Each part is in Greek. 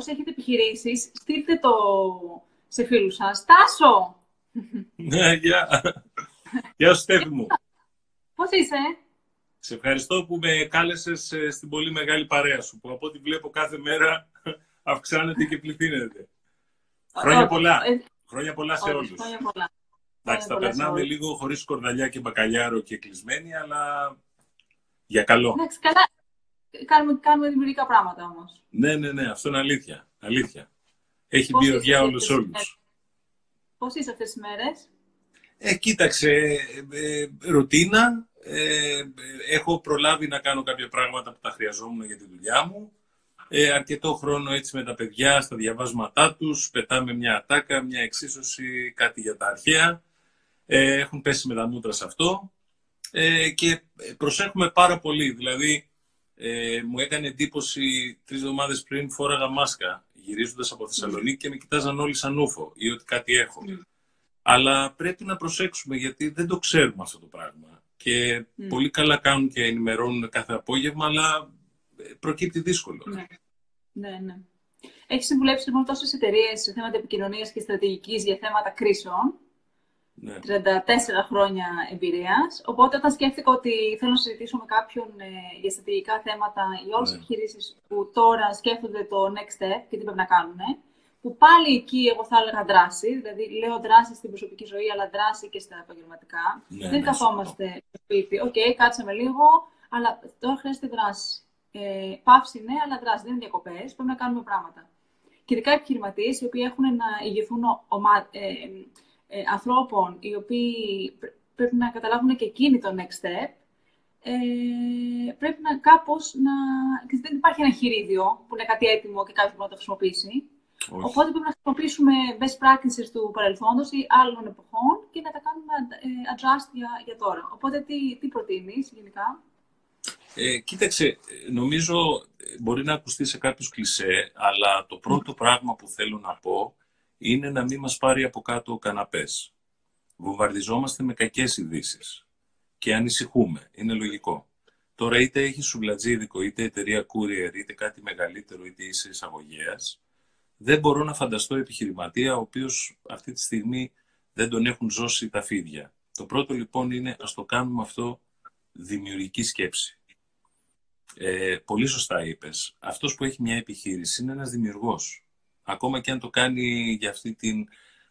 όσοι έχετε επιχειρήσεις, στείλτε το σε φίλους σας. Τάσο! Ναι, γεια. Γεια σου, Στέφη μου. Πώς είσαι; Σε ευχαριστώ που με κάλεσες ε, στην πολύ μεγάλη παρέα σου, που από ό,τι βλέπω κάθε μέρα αυξάνεται και πληθύνεται. Χρόνια πολλά. Ε, χρόνια πολλά σε όλους. Χρόνια πολλά. Εντάξει, θα περνάμε λίγο χωρίς κορδαλιά και μπακαλιάρο και κλεισμένοι, αλλά για καλό. Εντάξει, καλά. Κάνουμε, κάνουμε δημιουργικά πράγματα όμως. Ναι, ναι, ναι, αυτό είναι αλήθεια. αλήθεια. Έχει μπει ο διάολος όλους. Πώς είσαι αυτές τις μέρες; Ε, κοίταξε, ε, ε, ρουτίνα. Ε, έχω προλάβει να κάνω κάποια πράγματα που τα χρειαζόμουν για τη δουλειά μου. Ε, αρκετό χρόνο έτσι με τα παιδιά στα διαβάσματά τους. Πετάμε μια ατάκα, μια εξίσωση, κάτι για τα αρχαία. Ε, έχουν πέσει με τα μούτρα σε αυτό. Ε, και προσέχουμε πάρα πολύ. Δηλαδή, ε, μου έκανε εντύπωση τρεις εβδομάδες πριν φόραγα μάσκα γυρίζοντας από Θεσσαλονίκη και με κοιτάζαν όλοι σαν ούφο ή ότι κάτι έχω. Mm. Αλλά πρέπει να προσέξουμε γιατί δεν το ξέρουμε αυτό το πράγμα. Και mm. πολύ καλά κάνουν και ενημερώνουν κάθε απόγευμα, αλλά προκύπτει δύσκολο. Ναι, ναι. ναι. Έχεις συμβουλέψει λοιπόν τόσες εταιρείες σε θέματα επικοινωνίας και στρατηγικής για θέματα κρίσεων; Ναι. 34 χρόνια εμπειρίας. Οπότε, όταν σκέφτηκα ότι θέλω να συζητήσω με κάποιον ε, για στρατηγικά θέματα για όλες τις ναι. επιχειρήσεις που τώρα σκέφτονται το next step και τι πρέπει να κάνουν, που πάλι εκεί εγώ θα έλεγα δράση. Δηλαδή, λέω δράση στην προσωπική ζωή, αλλά δράση και στα επαγγελματικά. Ναι, Δεν ναι, καθόμαστε στο σπίτι. OK, okay, κάτσαμε λίγο, αλλά τώρα χρειάζεται δράση. Ε, παύση ναι, αλλά δράση. Δεν είναι διακοπές. Πρέπει να κάνουμε πράγματα. Και ειδικά επιχειρηματίες οι οποίοι έχουν να ηγηθούν ομα... ε, ε, ανθρώπων οι οποίοι πρέπει να καταλάβουν και εκείνοι το next step, ε, πρέπει να κάπως να... δεν υπάρχει ένα χειρίδιο που είναι κάτι έτοιμο και κάποιος μπορεί να το χρησιμοποιήσει. Οπότε πρέπει να χρησιμοποιήσουμε best practices του παρελθόντος ή άλλων εποχών και να τα κάνουμε ε, adjust για, για τώρα. Οπότε τι, τι προτείνεις γενικά; Ε, κοίταξε, νομίζω μπορεί να ακουστεί σε κάποιους κλισέ, αλλά το πρώτο πράγμα που θέλω να πω είναι να μην μας πάρει από κάτω ο καναπές. Βομβαρδιζόμαστε με κακές ειδήσεις και ανησυχούμε. Είναι λογικό. Τώρα είτε έχει σουβλατζίδικο, είτε εταιρεία courier, είτε κάτι μεγαλύτερο, είτε είσαι εισαγωγέας. Δεν μπορώ να φανταστώ επιχειρηματία ο οποίος αυτή τη στιγμή δεν τον έχουν ζώσει τα φίδια. Το πρώτο λοιπόν είναι ας το κάνουμε αυτό δημιουργική σκέψη. Ε, πολύ σωστά είπες. Αυτός που έχει μια επιχείρηση είναι ένας δημιουργός ακόμα και αν το κάνει για αυτή την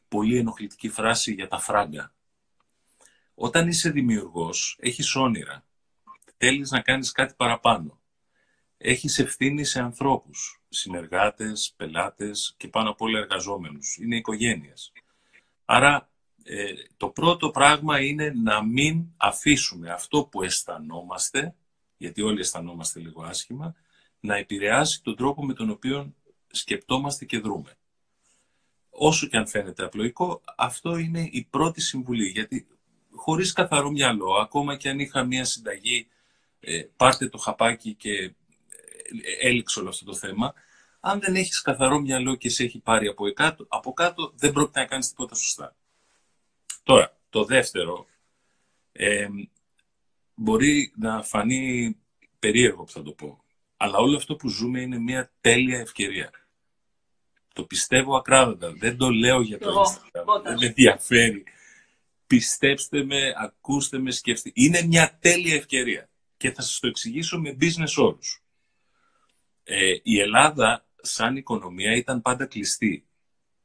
πολύ ενοχλητική φράση για τα φράγκα. Όταν είσαι δημιουργός, έχεις όνειρα. Θέλεις να κάνεις κάτι παραπάνω. Έχεις ευθύνη σε ανθρώπους, συνεργάτες, πελάτες και πάνω απ' όλα εργαζόμενους. Είναι οικογένειες. Άρα ε, το πρώτο πράγμα είναι να μην αφήσουμε αυτό που αισθανόμαστε, γιατί όλοι αισθανόμαστε λίγο άσχημα, να επηρεάσει τον τρόπο με τον οποίο σκεπτόμαστε και δρούμε. Όσο και αν φαίνεται απλοϊκό, αυτό είναι η πρώτη συμβουλή. Γιατί χωρίς καθαρό μυαλό, ακόμα και αν είχα μία συνταγή, ε, πάρτε το χαπάκι και ε, έληξε όλο αυτό το θέμα, αν δεν έχεις καθαρό μυαλό και σε έχει πάρει από κάτω, από κάτω δεν πρόκειται να κάνεις τίποτα σωστά. Τώρα, το δεύτερο, ε, μπορεί να φανεί περίεργο που θα το πω, αλλά όλο αυτό που ζούμε είναι μια τέλεια ευκαιρία. Το πιστεύω ακράδαντα. Δεν το λέω για το Instagram. Δεν με ενδιαφέρει. Πιστέψτε με, ακούστε με, σκεφτείτε. Είναι μια τέλεια ευκαιρία. Και θα σας το εξηγήσω με business όρους. Ε, η Ελλάδα σαν οικονομία ήταν πάντα κλειστή.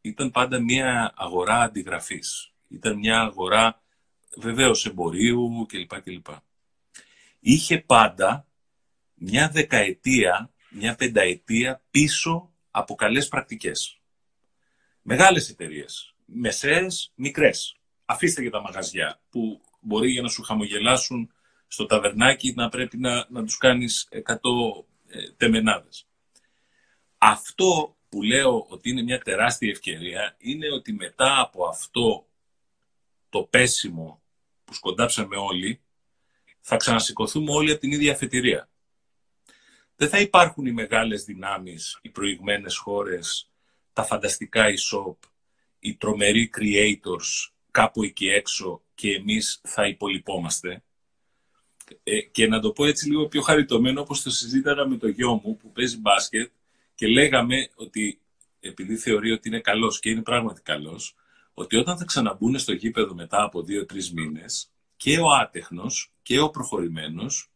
Ήταν πάντα μια αγορά αντιγραφής. Ήταν μια αγορά βεβαίως εμπορίου κλπ. κλπ. Είχε πάντα μια δεκαετία, μια πενταετία πίσω από καλές πρακτικές. Μεγάλες εταιρείες, μεσαίες, μικρές. Αφήστε και τα μαγαζιά που μπορεί για να σου χαμογελάσουν στο ταβερνάκι να πρέπει να, να τους κάνεις 100 ε, τεμενάδες. Αυτό που λέω ότι είναι μια τεράστια ευκαιρία είναι ότι μετά από αυτό το πέσιμο που σκοντάψαμε όλοι θα ξανασηκωθούμε όλοι από την ίδια αφετηρία δεν θα υπάρχουν οι μεγάλες δυνάμεις, οι προηγμένες χώρες, τα φανταστικά e-shop, οι τρομεροί creators κάπου εκεί έξω και εμείς θα υπολοιπόμαστε. Ε, και να το πω έτσι λίγο πιο χαριτωμένο, όπως το συζήταγα με το γιο μου που παίζει μπάσκετ και λέγαμε ότι επειδή θεωρεί ότι είναι καλός και είναι πράγματι καλός, ότι όταν θα ξαναμπούν στο γήπεδο μετά από δύο-τρεις μήνες, και ο άτεχνος και ο προχωρημένος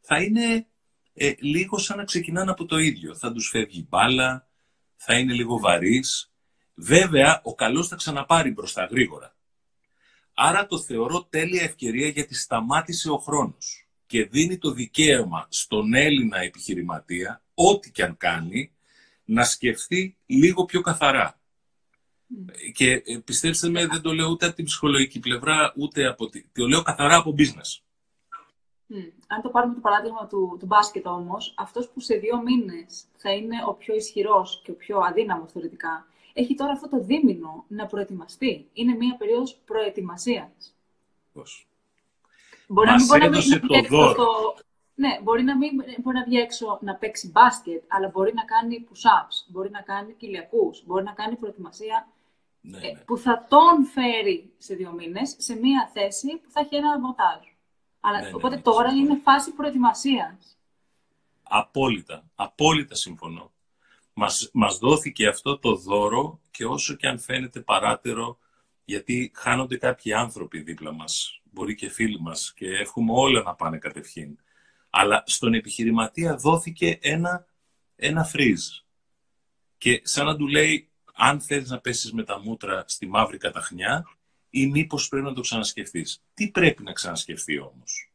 θα είναι ε, λίγο σαν να ξεκινάνε από το ίδιο. Θα τους φεύγει μπάλα, θα είναι λίγο βαρύς. Βέβαια, ο καλός θα ξαναπάρει μπροστά γρήγορα. Άρα το θεωρώ τέλεια ευκαιρία γιατί σταμάτησε ο χρόνος και δίνει το δικαίωμα στον Έλληνα επιχειρηματία, ό,τι και αν κάνει, να σκεφτεί λίγο πιο καθαρά. Και ε, πιστέψτε με, δεν το λέω ούτε από την ψυχολογική πλευρά, ούτε από τη... Το λέω καθαρά από business. Αν το πάρουμε το παράδειγμα του, του μπάσκετ όμως, αυτός που σε δύο μήνες θα είναι ο πιο ισχυρός και ο πιο αδύναμος θεωρητικά, έχει τώρα αυτό το δίμηνο να προετοιμαστεί. Είναι μια περίοδος προετοιμασίας. Πώς; Μπορεί Μας να μην μπορεί να μην το Ναι, μπορεί να μην μπορεί να βγει έξω να παίξει μπάσκετ, αλλά μπορεί να κάνει push-ups, μπορεί να κάνει κοιλιακούς, μπορεί να κάνει προετοιμασία ναι, ε, ναι. που θα τον φέρει σε δύο μήνες σε μια θέση που θα έχει ένα βοτάζ. Αλλά, ναι, ναι, οπότε τώρα είναι φάση προετοιμασίας. Απόλυτα, απόλυτα συμφωνώ. Μας, μας δόθηκε αυτό το δώρο και όσο και αν φαίνεται παράτερο, γιατί χάνονται κάποιοι άνθρωποι δίπλα μας, μπορεί και φίλοι μας και εύχομαι όλα να πάνε κατευχήν. Αλλά στον επιχειρηματία δόθηκε ένα, ένα φρίζ. Και σαν να του λέει, αν θέλεις να πέσεις με τα μούτρα στη μαύρη καταχνιά ή μήπως πρέπει να το ξανασκεφτείς. Τι πρέπει να ξανασκεφτεί όμως;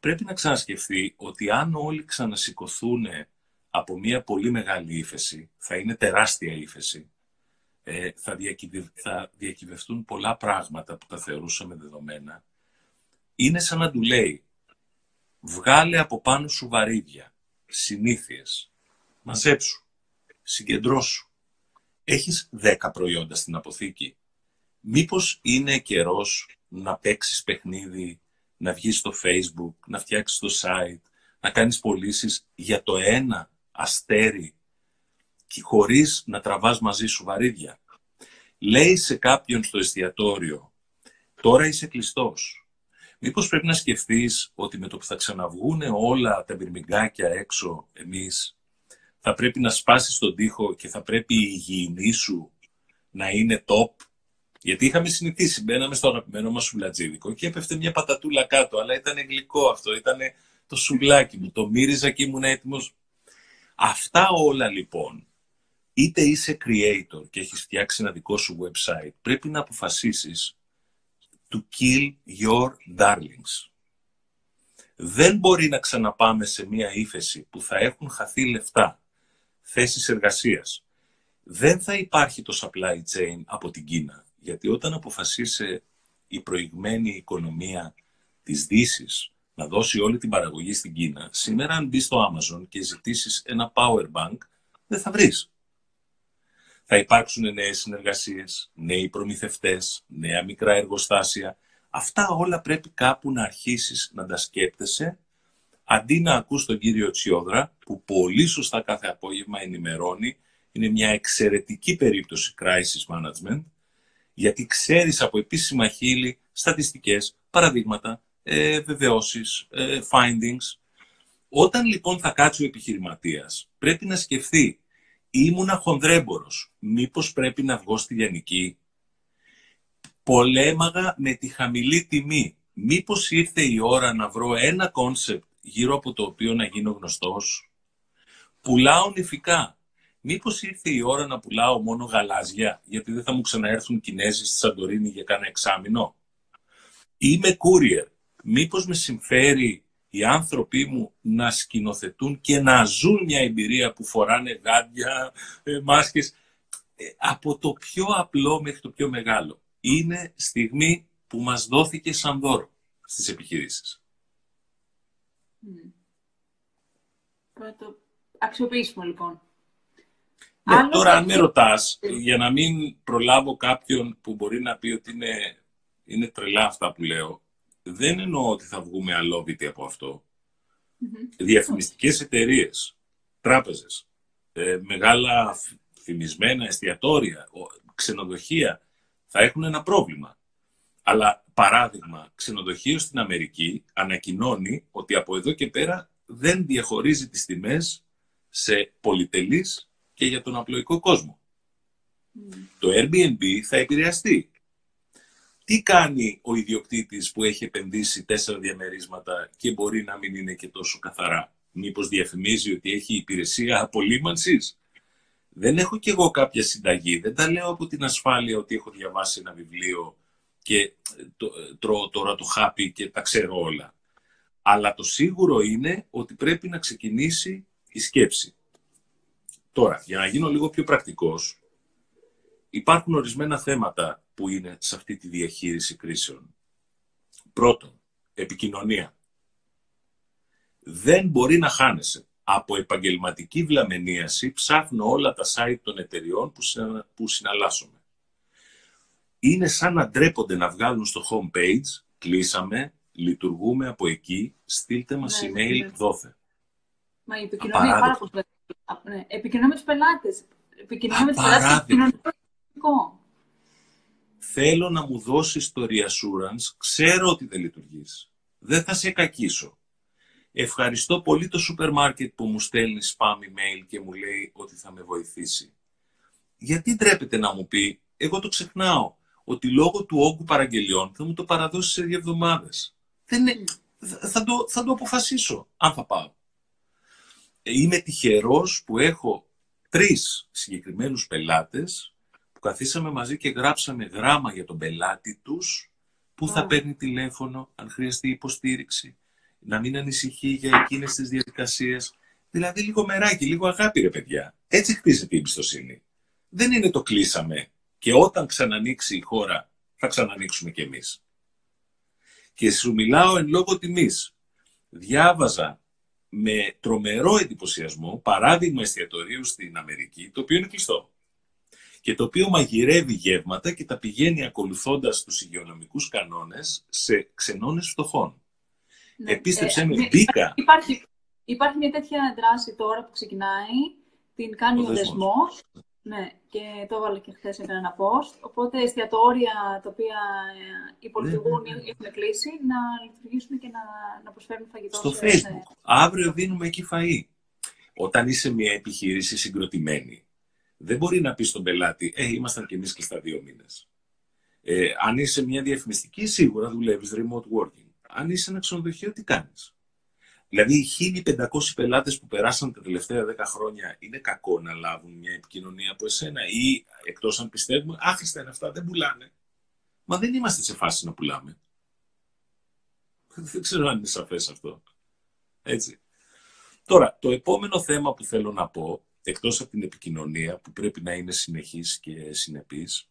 Πρέπει να ξανασκεφτεί ότι αν όλοι ξανασηκωθούν από μια πολύ μεγάλη ύφεση, θα είναι τεράστια ύφεση, ε, θα, θα διακυβευτούν πολλά πράγματα που τα θεωρούσαμε δεδομένα, είναι σαν να του λέει βγάλε από πάνω σου βαρύδια, συνήθειες, μαζέψου, συγκεντρώσου. Έχεις δέκα προϊόντα στην αποθήκη. Μήπως είναι καιρός να παίξεις παιχνίδι, να βγεις στο facebook, να φτιάξεις το site, να κάνεις πωλήσεις για το ένα αστέρι και χωρίς να τραβάς μαζί σου βαρύδια. Λέει σε κάποιον στο εστιατόριο, τώρα είσαι κλειστός. Μήπως πρέπει να σκεφτείς ότι με το που θα ξαναβγούν όλα τα μπυρμηγκάκια έξω εμείς, θα πρέπει να σπάσεις τον τοίχο και θα πρέπει η υγιεινή σου να είναι top. Γιατί είχαμε συνηθίσει, μπαίναμε στο αγαπημένο μας σουλατζίδικο και έπεφτε μια πατατούλα κάτω, αλλά ήταν γλυκό αυτό, ήταν το σουβλάκι μου, το μύριζα και ήμουν έτοιμος. Αυτά όλα λοιπόν, είτε είσαι creator και έχεις φτιάξει ένα δικό σου website, πρέπει να αποφασίσεις to kill your darlings. Δεν μπορεί να ξαναπάμε σε μια ύφεση που θα έχουν χαθεί λεφτά, θέσεις εργασίας. Δεν θα υπάρχει το supply chain από την Κίνα. Γιατί όταν αποφασίσει η προηγμένη οικονομία της δύσης να δώσει όλη την παραγωγή στην Κίνα, σήμερα αν μπεις στο Amazon και ζητήσεις ένα power bank, δεν θα βρεις. Θα υπάρξουν νέες συνεργασίες, νέοι προμηθευτές, νέα μικρά εργοστάσια. Αυτά όλα πρέπει κάπου να αρχίσεις να τα σκέπτεσαι, αντί να ακούς τον κύριο Τσιόδρα, που πολύ σωστά κάθε απόγευμα ενημερώνει, είναι μια εξαιρετική περίπτωση crisis management, γιατί ξέρεις από επίσημα χείλη στατιστικές, παραδείγματα, ε, βεβαιώσεις, ε, findings. Όταν λοιπόν θα κάτσει ο επιχειρηματίας, πρέπει να σκεφτεί, ήμουνα χονδρέμπορος, μήπως πρέπει να βγω στη Λιανική; Πολέμαγα με τη χαμηλή τιμή. Μήπως ήρθε η ώρα να βρω ένα κόνσεπτ γύρω από το οποίο να γίνω γνωστός; Πουλάω νυφικά. Μήπως ήρθε η ώρα να πουλάω μόνο γαλάζια, γιατί δεν θα μου ξαναέρθουν Κινέζοι στη Σαντορίνη για κάνα εξάμεινο; Είμαι courier. Μήπως με συμφέρει οι άνθρωποι μου να σκηνοθετούν και να ζουν μια εμπειρία που φοράνε γάντια, ε, μάσκες, ε, από το πιο απλό μέχρι το πιο μεγάλο. Είναι στιγμή που μας δόθηκε σαν δώρο στις επιχειρήσεις. Mm. το αξιοποιήσουμε λοιπόν. Ναι, τώρα, αν με ρωτάς, για να μην προλάβω κάποιον που μπορεί να πει ότι είναι, είναι τρελά αυτά που λέω, δεν εννοώ ότι θα βγούμε αλόβητοι από αυτό. Mm-hmm. Διαφημιστικές εταιρείες, τράπεζες, ε, μεγάλα φημισμένα εστιατόρια, ξενοδοχεία, θα έχουν ένα πρόβλημα. Αλλά, παράδειγμα, ξενοδοχείο στην Αμερική ανακοινώνει ότι από εδώ και πέρα δεν διαχωρίζει τις τιμές σε πολυτελείς και για τον απλοϊκό κόσμο. Το Airbnb θα επηρεαστεί. Τι κάνει ο ιδιοκτήτης που έχει επενδύσει τέσσερα διαμερίσματα και μπορεί να μην είναι και τόσο καθαρά; Μήπως διαφημίζει ότι έχει υπηρεσία απολύμανσης; Δεν έχω κι εγώ κάποια συνταγή. Δεν τα λέω από την ασφάλεια ότι έχω διαβάσει ένα βιβλίο και το, τρώω τώρα το χάπι και τα ξέρω όλα. Αλλά το σίγουρο είναι ότι πρέπει να ξεκινήσει η σκέψη. Τώρα, για να γίνω λίγο πιο πρακτικός, υπάρχουν ορισμένα θέματα που είναι σε αυτή τη διαχείριση κρίσεων. Πρώτον, επικοινωνία. Δεν μπορεί να χάνεσαι. Από επαγγελματική βλαμενίαση ψάχνω όλα τα site των εταιριών που συναλλάσσομαι. Είναι σαν να ντρέπονται να βγάλουν στο homepage, κλείσαμε, λειτουργούμε από εκεί, στείλτε μας ναι, email, ναι. δόθε. Μα η επικοινωνία πάρα πολύ ναι. Επικοινωνία με τους πελάτες. Επικοινωνία με τους πελάτες. Επικοινωνία Θέλω να μου δώσεις το reassurance, ξέρω ότι δεν λειτουργείς. Δεν θα σε κακίσω. Ευχαριστώ πολύ το σούπερ μάρκετ που μου στέλνει spam email και μου λέει ότι θα με βοηθήσει. Γιατί ντρέπεται να μου πει, εγώ το ξεχνάω, ότι λόγω του όγκου παραγγελιών θα μου το παραδώσεις σε δύο εβδομάδες. Δεν θα, το, θα το αποφασίσω, αν θα πάω. Είμαι τυχερός που έχω τρεις συγκεκριμένους πελάτες που καθίσαμε μαζί και γράψαμε γράμμα για τον πελάτη τους που θα παίρνει τηλέφωνο αν χρειαστεί υποστήριξη, να μην ανησυχεί για εκείνες τις διαδικασίες. Δηλαδή λίγο μεράκι, λίγο αγάπη ρε παιδιά. Έτσι χτίζεται η εμπιστοσύνη. Δεν είναι το κλείσαμε και όταν ξανανοίξει η χώρα θα ξανανοίξουμε κι εμείς. Και σου μιλάω εν λόγω τιμής. Διάβαζα με τρομερό εντυπωσιασμό παράδειγμα εστιατορίου στην Αμερική, το οποίο είναι κλειστό και το οποίο μαγειρεύει γεύματα και τα πηγαίνει ακολουθώντας τους υγειονομικούς κανόνες σε ξενώνες φτωχών. Ναι. Επίστεψε ε, με, ναι, μπήκα. Υπάρχει, υπάρχει μια τέτοια δράση τώρα που ξεκινάει, την κάνει ο, ο δεσμός. Ναι, και το έβαλα και χθες σε ένα post. Οπότε εστιατόρια τα οποία ε, υπολειτουργούν ή ναι, ναι, ναι. έχουν κλείσει να λειτουργήσουν και να, να προσφέρουν φαγητό. Στο Facebook. Αύριο δίνουμε εκεί φαΐ. Όταν είσαι μια επιχείρηση συγκροτημένη, δεν μπορεί να πεις στον πελάτη, Ε, ήμασταν κι εμείς κλειστά δύο μήνες. Ε, αν είσαι μια διαφημιστική, σίγουρα δουλεύεις remote working. Αν είσαι ένα ξενοδοχείο, τι κάνεις; Δηλαδή, οι 1500 πελάτες που περάσαν τα τελευταία 10 χρόνια είναι κακό να λάβουν μια επικοινωνία από εσένα ή εκτός αν πιστεύουμε, άχρηστα είναι αυτά, δεν πουλάνε. Μα δεν είμαστε σε φάση να πουλάμε. Δεν ξέρω αν είναι σαφές αυτό. Έτσι. Τώρα, το επόμενο θέμα που θέλω να πω, εκτός από την επικοινωνία που πρέπει να είναι συνεχής και συνεπής,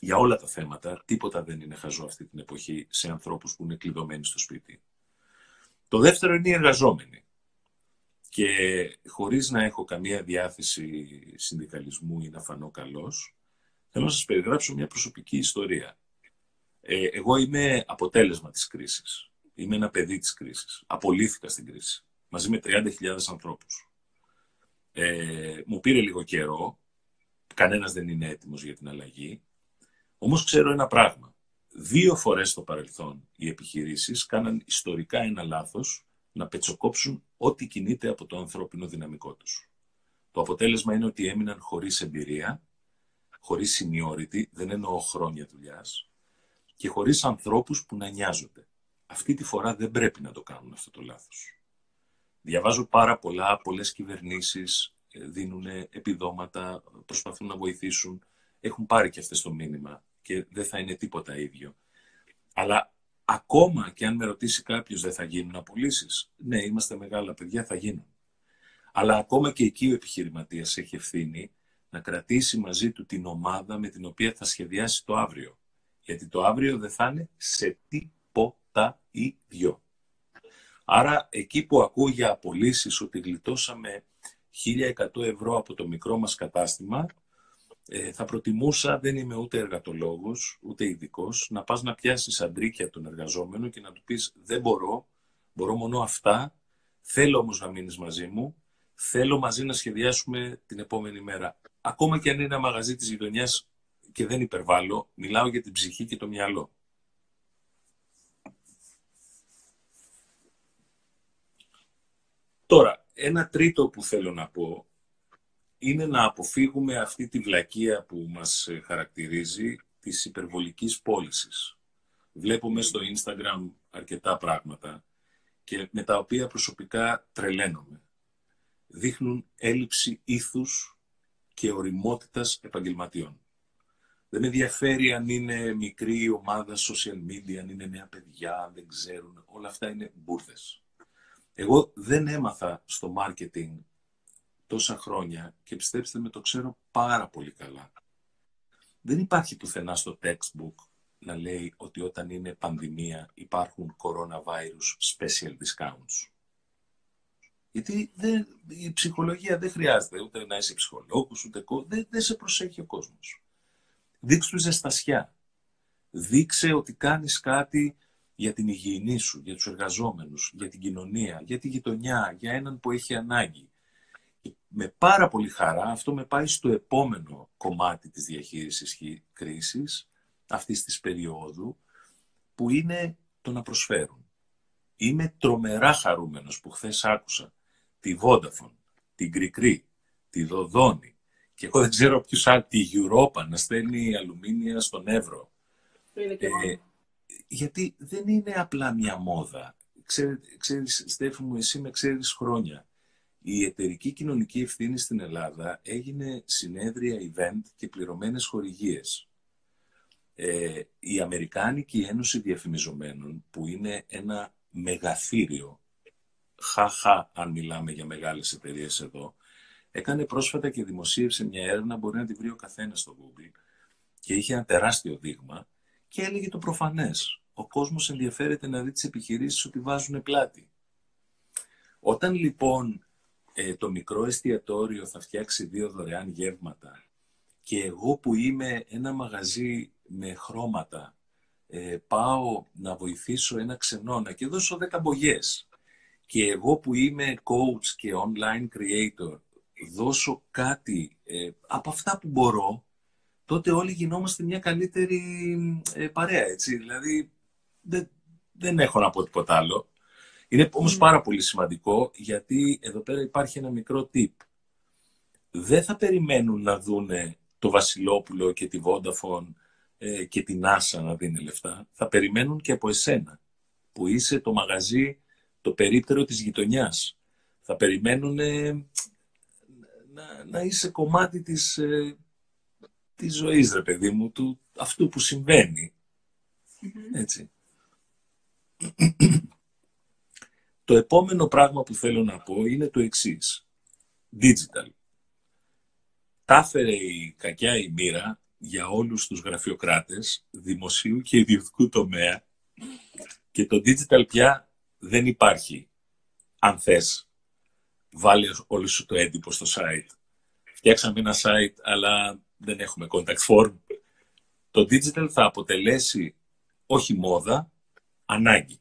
για όλα τα θέματα, τίποτα δεν είναι χαζό αυτή την εποχή σε ανθρώπους που είναι κλειδωμένοι στο σπίτι. Το δεύτερο είναι οι εργαζόμενοι. Και χωρίς να έχω καμία διάθεση συνδικαλισμού ή να φανώ καλός, θέλω να σας περιγράψω μια προσωπική ιστορία. Ε, εγώ είμαι αποτέλεσμα της κρίσης. Είμαι ένα παιδί της κρίσης. Απολύθηκα στην κρίση. Μαζί με 30.000 ανθρώπους. Ε, μου πήρε λίγο καιρό. Κανένας δεν είναι έτοιμος για την αλλαγή. Όμως ξέρω ένα πράγμα δύο φορές στο παρελθόν οι επιχειρήσεις κάναν ιστορικά ένα λάθος να πετσοκόψουν ό,τι κινείται από το ανθρώπινο δυναμικό τους. Το αποτέλεσμα είναι ότι έμειναν χωρίς εμπειρία, χωρίς seniority, δεν εννοώ χρόνια δουλειάς, και χωρίς ανθρώπους που να νοιάζονται. Αυτή τη φορά δεν πρέπει να το κάνουν αυτό το λάθος. Διαβάζω πάρα πολλά, πολλές κυβερνήσεις ε, δίνουν επιδόματα, προσπαθούν να βοηθήσουν, έχουν πάρει και αυτές το μήνυμα και δεν θα είναι τίποτα ίδιο. Αλλά ακόμα και αν με ρωτήσει κάποιος δεν θα γίνουν απολύσεις, ναι, είμαστε μεγάλα παιδιά, θα γίνουν. Αλλά ακόμα και εκεί ο επιχειρηματίας έχει ευθύνη να κρατήσει μαζί του την ομάδα με την οποία θα σχεδιάσει το αύριο. Γιατί το αύριο δεν θα είναι σε τίποτα ίδιο. Άρα εκεί που ακούω για απολύσεις ότι γλιτώσαμε 1100 ευρώ από το μικρό μας κατάστημα, ε, θα προτιμούσα, δεν είμαι ούτε εργατολόγος, ούτε ειδικός, να πας να πιάσεις αντρίκια τον εργαζόμενο και να του πεις δεν μπορώ, μπορώ μόνο αυτά, θέλω όμως να μείνεις μαζί μου, θέλω μαζί να σχεδιάσουμε την επόμενη μέρα. Ακόμα και αν είναι ένα μαγαζί της γειτονιάς και δεν υπερβάλλω, μιλάω για την ψυχή και το μυαλό. Τώρα, ένα τρίτο που θέλω να πω είναι να αποφύγουμε αυτή τη βλακεία που μας χαρακτηρίζει της υπερβολικής πώλησης. Βλέπουμε στο Instagram αρκετά πράγματα και με τα οποία προσωπικά τρελαίνομαι. Δείχνουν έλλειψη ήθους και οριμότητας επαγγελματιών. Δεν με ενδιαφέρει αν είναι μικρή η ομάδα social media, αν είναι νέα παιδιά, αν δεν ξέρουν. Όλα αυτά είναι μπουρδες. Εγώ δεν έμαθα στο marketing τόσα χρόνια και πιστέψτε με το ξέρω πάρα πολύ καλά. Δεν υπάρχει πουθενά στο textbook να λέει ότι όταν είναι πανδημία υπάρχουν coronavirus special discounts. Γιατί δεν, η ψυχολογία δεν χρειάζεται ούτε να είσαι ψυχολόγος, ούτε δεν, δεν σε προσέχει ο κόσμος. Δείξε του ζεστασιά. Δείξε ότι κάνεις κάτι για την υγιεινή σου, για τους εργαζόμενους, για την κοινωνία, για τη γειτονιά, για έναν που έχει ανάγκη. Με πάρα πολύ χαρά αυτό με πάει στο επόμενο κομμάτι της διαχείρισης κρίσης, αυτής της περίοδου, που είναι το να προσφέρουν. Είμαι τρομερά χαρούμενος που χθες άκουσα τη Vodafone, την Κρικρή, τη Δοδόνη και εγώ δεν ξέρω ποιους άλλοι, τη Europa να στέλνει αλουμίνια στον Εύρο. Ε, γιατί δεν είναι απλά μια μόδα. ξέρεις, Στέφη μου, εσύ με ξέρεις χρόνια. Η εταιρική κοινωνική ευθύνη στην Ελλάδα έγινε συνέδρια, event και πληρωμένες χορηγίες. Ε, η Αμερικάνικη Ένωση Διαφημιζομένων, που είναι ένα μεγαθύριο, χαχα αν μιλάμε για μεγάλες εταιρείες εδώ, έκανε πρόσφατα και δημοσίευσε μια έρευνα, μπορεί να τη βρει ο καθένας στο Google, και είχε ένα τεράστιο δείγμα και έλεγε το προφανές. Ο κόσμος ενδιαφέρεται να δει τις επιχειρήσεις ότι βάζουν πλάτη. Όταν λοιπόν ε, το μικρό εστιατόριο θα φτιάξει δύο δωρεάν γεύματα και εγώ που είμαι ένα μαγαζί με χρώματα ε, πάω να βοηθήσω ένα ξενό και δώσω δέκα μπογιές και εγώ που είμαι coach και online creator δώσω κάτι ε, από αυτά που μπορώ τότε όλοι γινόμαστε μια καλύτερη ε, παρέα, έτσι. Δηλαδή, δεν, δεν έχω να πω τίποτα άλλο. Είναι όμως πάρα πολύ σημαντικό, γιατί εδώ πέρα υπάρχει ένα μικρό tip. Δεν θα περιμένουν να δούνε το Βασιλόπουλο και τη Vodafone ε, και την NASA να δίνει λεφτά. Θα περιμένουν και από εσένα, που είσαι το μαγαζί, το περίπτερο της γειτονιάς. Θα περιμένουν να, να είσαι κομμάτι της, ε, της ζωής, ρε παιδί μου, του, αυτού που συμβαινει Έτσι. Το επόμενο πράγμα που θέλω να πω είναι το εξής. Digital. Τα έφερε η κακιά η μοίρα για όλους τους γραφειοκράτες δημοσίου και ιδιωτικού τομέα και το digital πια δεν υπάρχει. Αν θες, βάλε όλο σου το έντυπο στο site. Φτιάξαμε ένα site, αλλά δεν έχουμε contact form. Το digital θα αποτελέσει όχι μόδα, ανάγκη.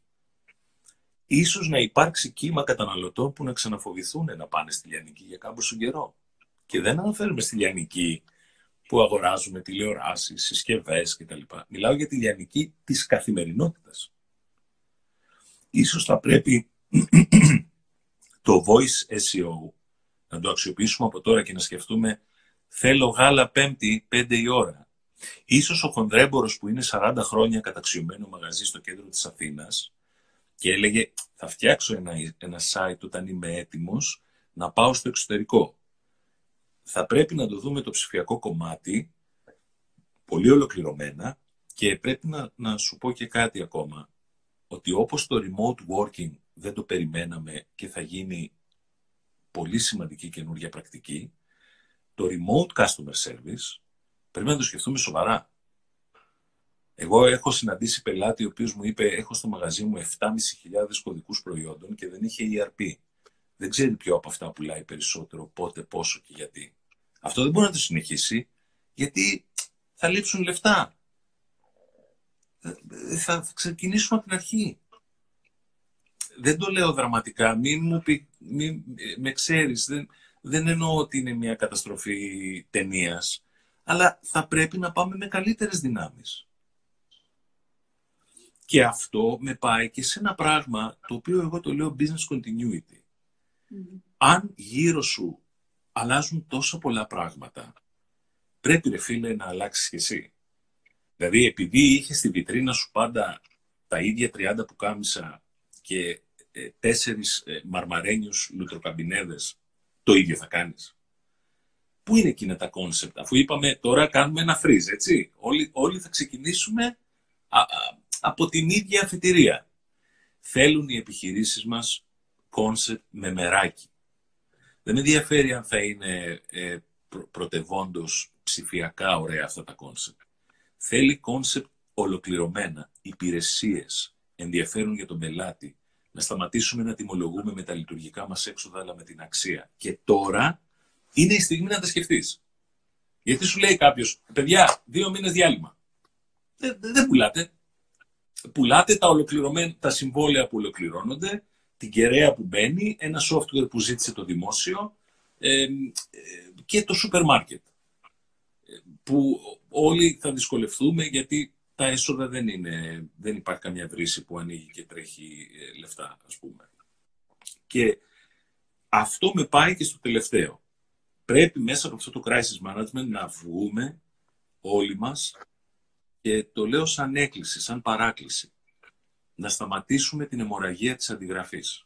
Ίσως να υπάρξει κύμα καταναλωτών που να ξαναφοβηθούν να πάνε στη Λιανική για κάμποσο καιρό. Και δεν αναφέρουμε στη Λιανική που αγοράζουμε τηλεοράσεις, συσκευές κτλ. Μιλάω για τη Λιανική της καθημερινότητας. Ίσως θα πρέπει το voice SEO να το αξιοποιήσουμε από τώρα και να σκεφτούμε Θέλω γάλα πέμπτη, πέντε η ώρα. Ίσως ο χονδρέμπορος που είναι 40 χρόνια καταξιωμένο μαγαζί στο κέντρο της Αθήνας και έλεγε θα φτιάξω ένα, ένα site όταν είμαι έτοιμος να πάω στο εξωτερικό. Θα πρέπει να το δούμε το ψηφιακό κομμάτι πολύ ολοκληρωμένα και πρέπει να, να σου πω και κάτι ακόμα. Ότι όπως το remote working δεν το περιμέναμε και θα γίνει πολύ σημαντική καινούργια πρακτική, το remote customer service πρέπει να το σκεφτούμε σοβαρά. Εγώ έχω συναντήσει πελάτη ο οποίος μου είπε έχω στο μαγαζί μου 7.500 κωδικούς προϊόντων και δεν είχε ERP. Δεν ξέρει ποιο από αυτά πουλάει περισσότερο, πότε, πόσο και γιατί. Αυτό δεν μπορεί να το συνεχίσει γιατί θα λείψουν λεφτά. Θα ξεκινήσουμε από την αρχή. Δεν το λέω δραματικά, μην, μου πει, μην με ξέρεις, δεν, δεν εννοώ ότι είναι μια καταστροφή ταινίας, αλλά θα πρέπει να πάμε με καλύτερες δυνάμεις. Και αυτό με πάει και σε ένα πράγμα το οποίο εγώ το λέω business continuity. αν γύρω σου αλλάζουν τόσο πολλά πράγματα, πρέπει ρε φίλε να αλλάξεις και εσύ. Δηλαδή, επειδή είχες στη βιτρίνα σου πάντα τα ίδια 30 πουκάμισα και ε, τέσσερις ε, μαρμαρένιους λουτροκαμπινέδες, το ίδιο θα κάνεις. Πού είναι εκείνα τα κόνσεπτ, αφού είπαμε τώρα κάνουμε ένα freeze, έτσι. Όλοι, όλοι θα ξεκινήσουμε από την ίδια αφετηρία. Θέλουν οι επιχειρήσεις μας κόνσεπτ με μεράκι. Δεν με ενδιαφέρει αν θα είναι ε, πρωτευόντως ψηφιακά ωραία αυτά τα κόνσεπτ. Θέλει κόνσεπτ ολοκληρωμένα, υπηρεσίες, ενδιαφέρουν για τον πελάτη, να σταματήσουμε να τιμολογούμε με τα λειτουργικά μας έξοδα, αλλά με την αξία. Και τώρα είναι η στιγμή να τα σκεφτείς. Γιατί σου λέει κάποιος, παιδιά, δύο μήνες διάλειμμα. Δεν, δεν πουλάτε. Πουλάτε τα, ολοκληρωμένα, τα συμβόλαια που ολοκληρώνονται, την κεραία που μπαίνει, ένα software που ζήτησε το δημόσιο ε, και το σούπερ μάρκετ. Που όλοι θα δυσκολευτούμε γιατί τα έσοδα δεν είναι, δεν υπάρχει καμιά βρύση που ανοίγει και τρέχει ε, λεφτά, ας πούμε. Και αυτό με πάει και στο τελευταίο πρέπει μέσα από αυτό το crisis management να βγούμε όλοι μας και το λέω σαν έκκληση, σαν παράκληση, να σταματήσουμε την αιμορραγία της αντιγραφής.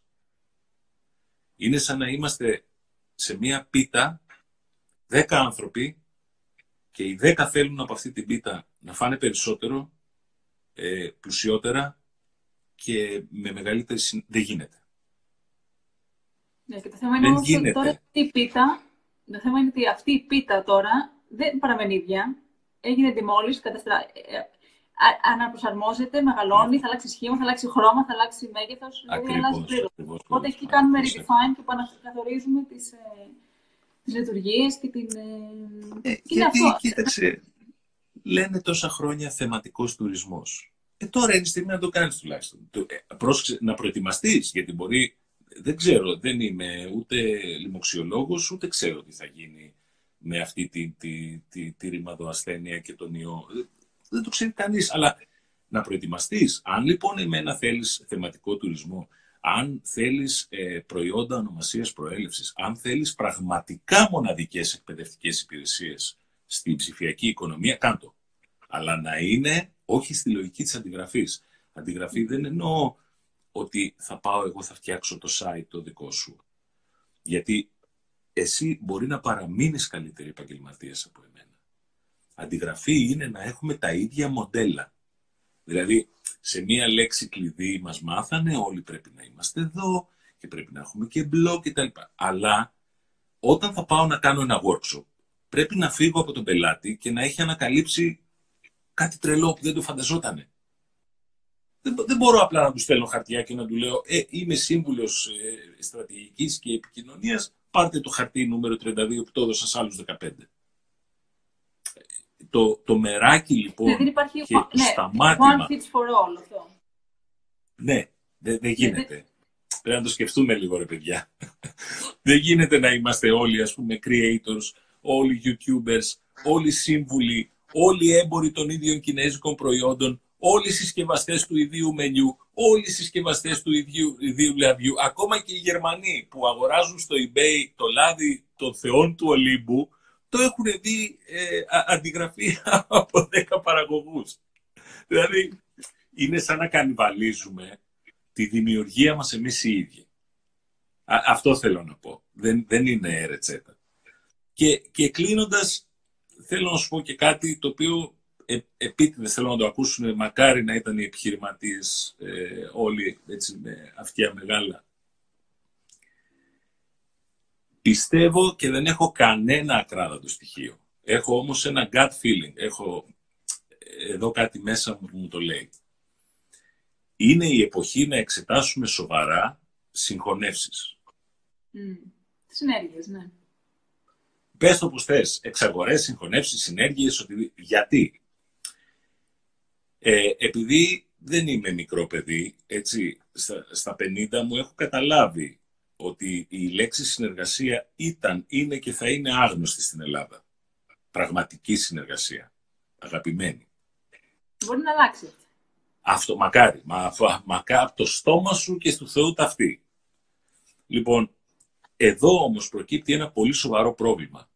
Είναι σαν να είμαστε σε μία πίτα δέκα άνθρωποι και οι δέκα θέλουν από αυτή την πίτα να φάνε περισσότερο, ε, πλουσιότερα και με μεγαλύτερη... Δεν γίνεται. Ναι, και το θέμα είναι όμως τώρα η πίτα το θέμα είναι ότι αυτή η πίτα τώρα δεν παραμένει ίδια. Έγινε demolish, καταστρα... Ε, αναπροσαρμόζεται, μεγαλώνει, θα αλλάξει σχήμα, θα αλλάξει χρώμα, θα αλλάξει μέγεθος. Δηλαδή αλλάζει πλήρως. Οπότε εκεί κάνουμε redefine και επανακαθορίζουμε τις τις ε, λειτουργίες και την. Ε, ε γιατί, αυτό. κοίταξε, λένε τόσα χρόνια θεματικός τουρισμός. Ε, τώρα είναι η στιγμή να το κάνεις τουλάχιστον. Ε, πρόσεξε, να προετοιμαστείς, γιατί μπορεί δεν ξέρω, δεν είμαι ούτε λοιμοξιολόγος, ούτε ξέρω τι θα γίνει με αυτή τη, τη, τη, τη ρημαδοασθένεια και τον ιό. Δεν το ξέρει κανείς, αλλά να προετοιμαστείς. Αν λοιπόν εμένα θέλεις θεματικό τουρισμό, αν θέλεις ε, προϊόντα ονομασίας προέλευσης, αν θέλεις πραγματικά μοναδικές εκπαιδευτικές υπηρεσίες στην ψηφιακή οικονομία, κάντο. Αλλά να είναι όχι στη λογική της αντιγραφής. Αντιγραφή δεν εννοώ ότι θα πάω εγώ, θα φτιάξω το site το δικό σου. Γιατί εσύ μπορεί να παραμείνεις καλύτερη επαγγελματίας από εμένα. Αντιγραφή είναι να έχουμε τα ίδια μοντέλα. Δηλαδή, σε μία λέξη κλειδί μας μάθανε, όλοι πρέπει να είμαστε εδώ και πρέπει να έχουμε και blog κτλ. Αλλά όταν θα πάω να κάνω ένα workshop, πρέπει να φύγω από τον πελάτη και να έχει ανακαλύψει κάτι τρελό που δεν το φανταζότανε. Δεν, δεν μπορώ απλά να του στέλνω χαρτιά και να του λέω Ε, είμαι σύμβουλος ε, στρατηγικής και επικοινωνίας. Πάρτε το χαρτί νούμερο 32 που το έδωσα σε άλλους 15. Το, το μεράκι λοιπόν ναι, δεν υπάρχει, και το ναι, σταμάτημα... One fits for all αυτό. Ναι, δεν δε γίνεται. Πρέπει να το σκεφτούμε λίγο ρε παιδιά. δεν γίνεται να είμαστε όλοι ας πούμε creators, όλοι youtubers, όλοι σύμβουλοι, όλοι έμποροι των ίδιων κινέζικων προϊόντων, όλοι οι συσκευαστές του ιδίου μενιού, όλοι οι συσκευαστές του ίδιου, ιδίου λαδιού, ακόμα και οι Γερμανοί που αγοράζουν στο eBay το λάδι των θεών του Ολύμπου, το έχουν δει ε, αντιγραφή από 10 παραγωγούς. Δηλαδή, είναι σαν να κανιβαλίζουμε τη δημιουργία μας εμείς οι ίδιοι. αυτό θέλω να πω. Δεν, δεν είναι ρετσέτα. Και, και κλείνοντας, θέλω να σου πω και κάτι το οποίο ε, επίτηδες θέλω να το ακούσουν, μακάρι να ήταν οι επιχειρηματίες ε, όλοι έτσι με αυτιά μεγάλα. Πιστεύω και δεν έχω κανένα ακράδατο στοιχείο. Έχω όμως ένα gut feeling. Έχω εδώ κάτι μέσα μου που μου το λέει. Είναι η εποχή να εξετάσουμε σοβαρά συγχωνεύσεις. Mm. Συνέργειες, ναι. Πες το που θες. Εξαγορές, συγχωνεύσεις, συνέργειες, ότι... γιατί. Ε, επειδή δεν είμαι μικρό παιδί, έτσι, στα, στα 50 μου έχω καταλάβει ότι η λέξη συνεργασία ήταν, είναι και θα είναι άγνωστη στην Ελλάδα. Πραγματική συνεργασία. Αγαπημένη. Μπορεί να αλλάξει. Αυτό, μακάρι. Μα, μακάρι από το στόμα σου και στο Θεού ταυτή. Λοιπόν, Εδώ όμως προκύπτει ένα πολύ σοβαρό πρόβλημα.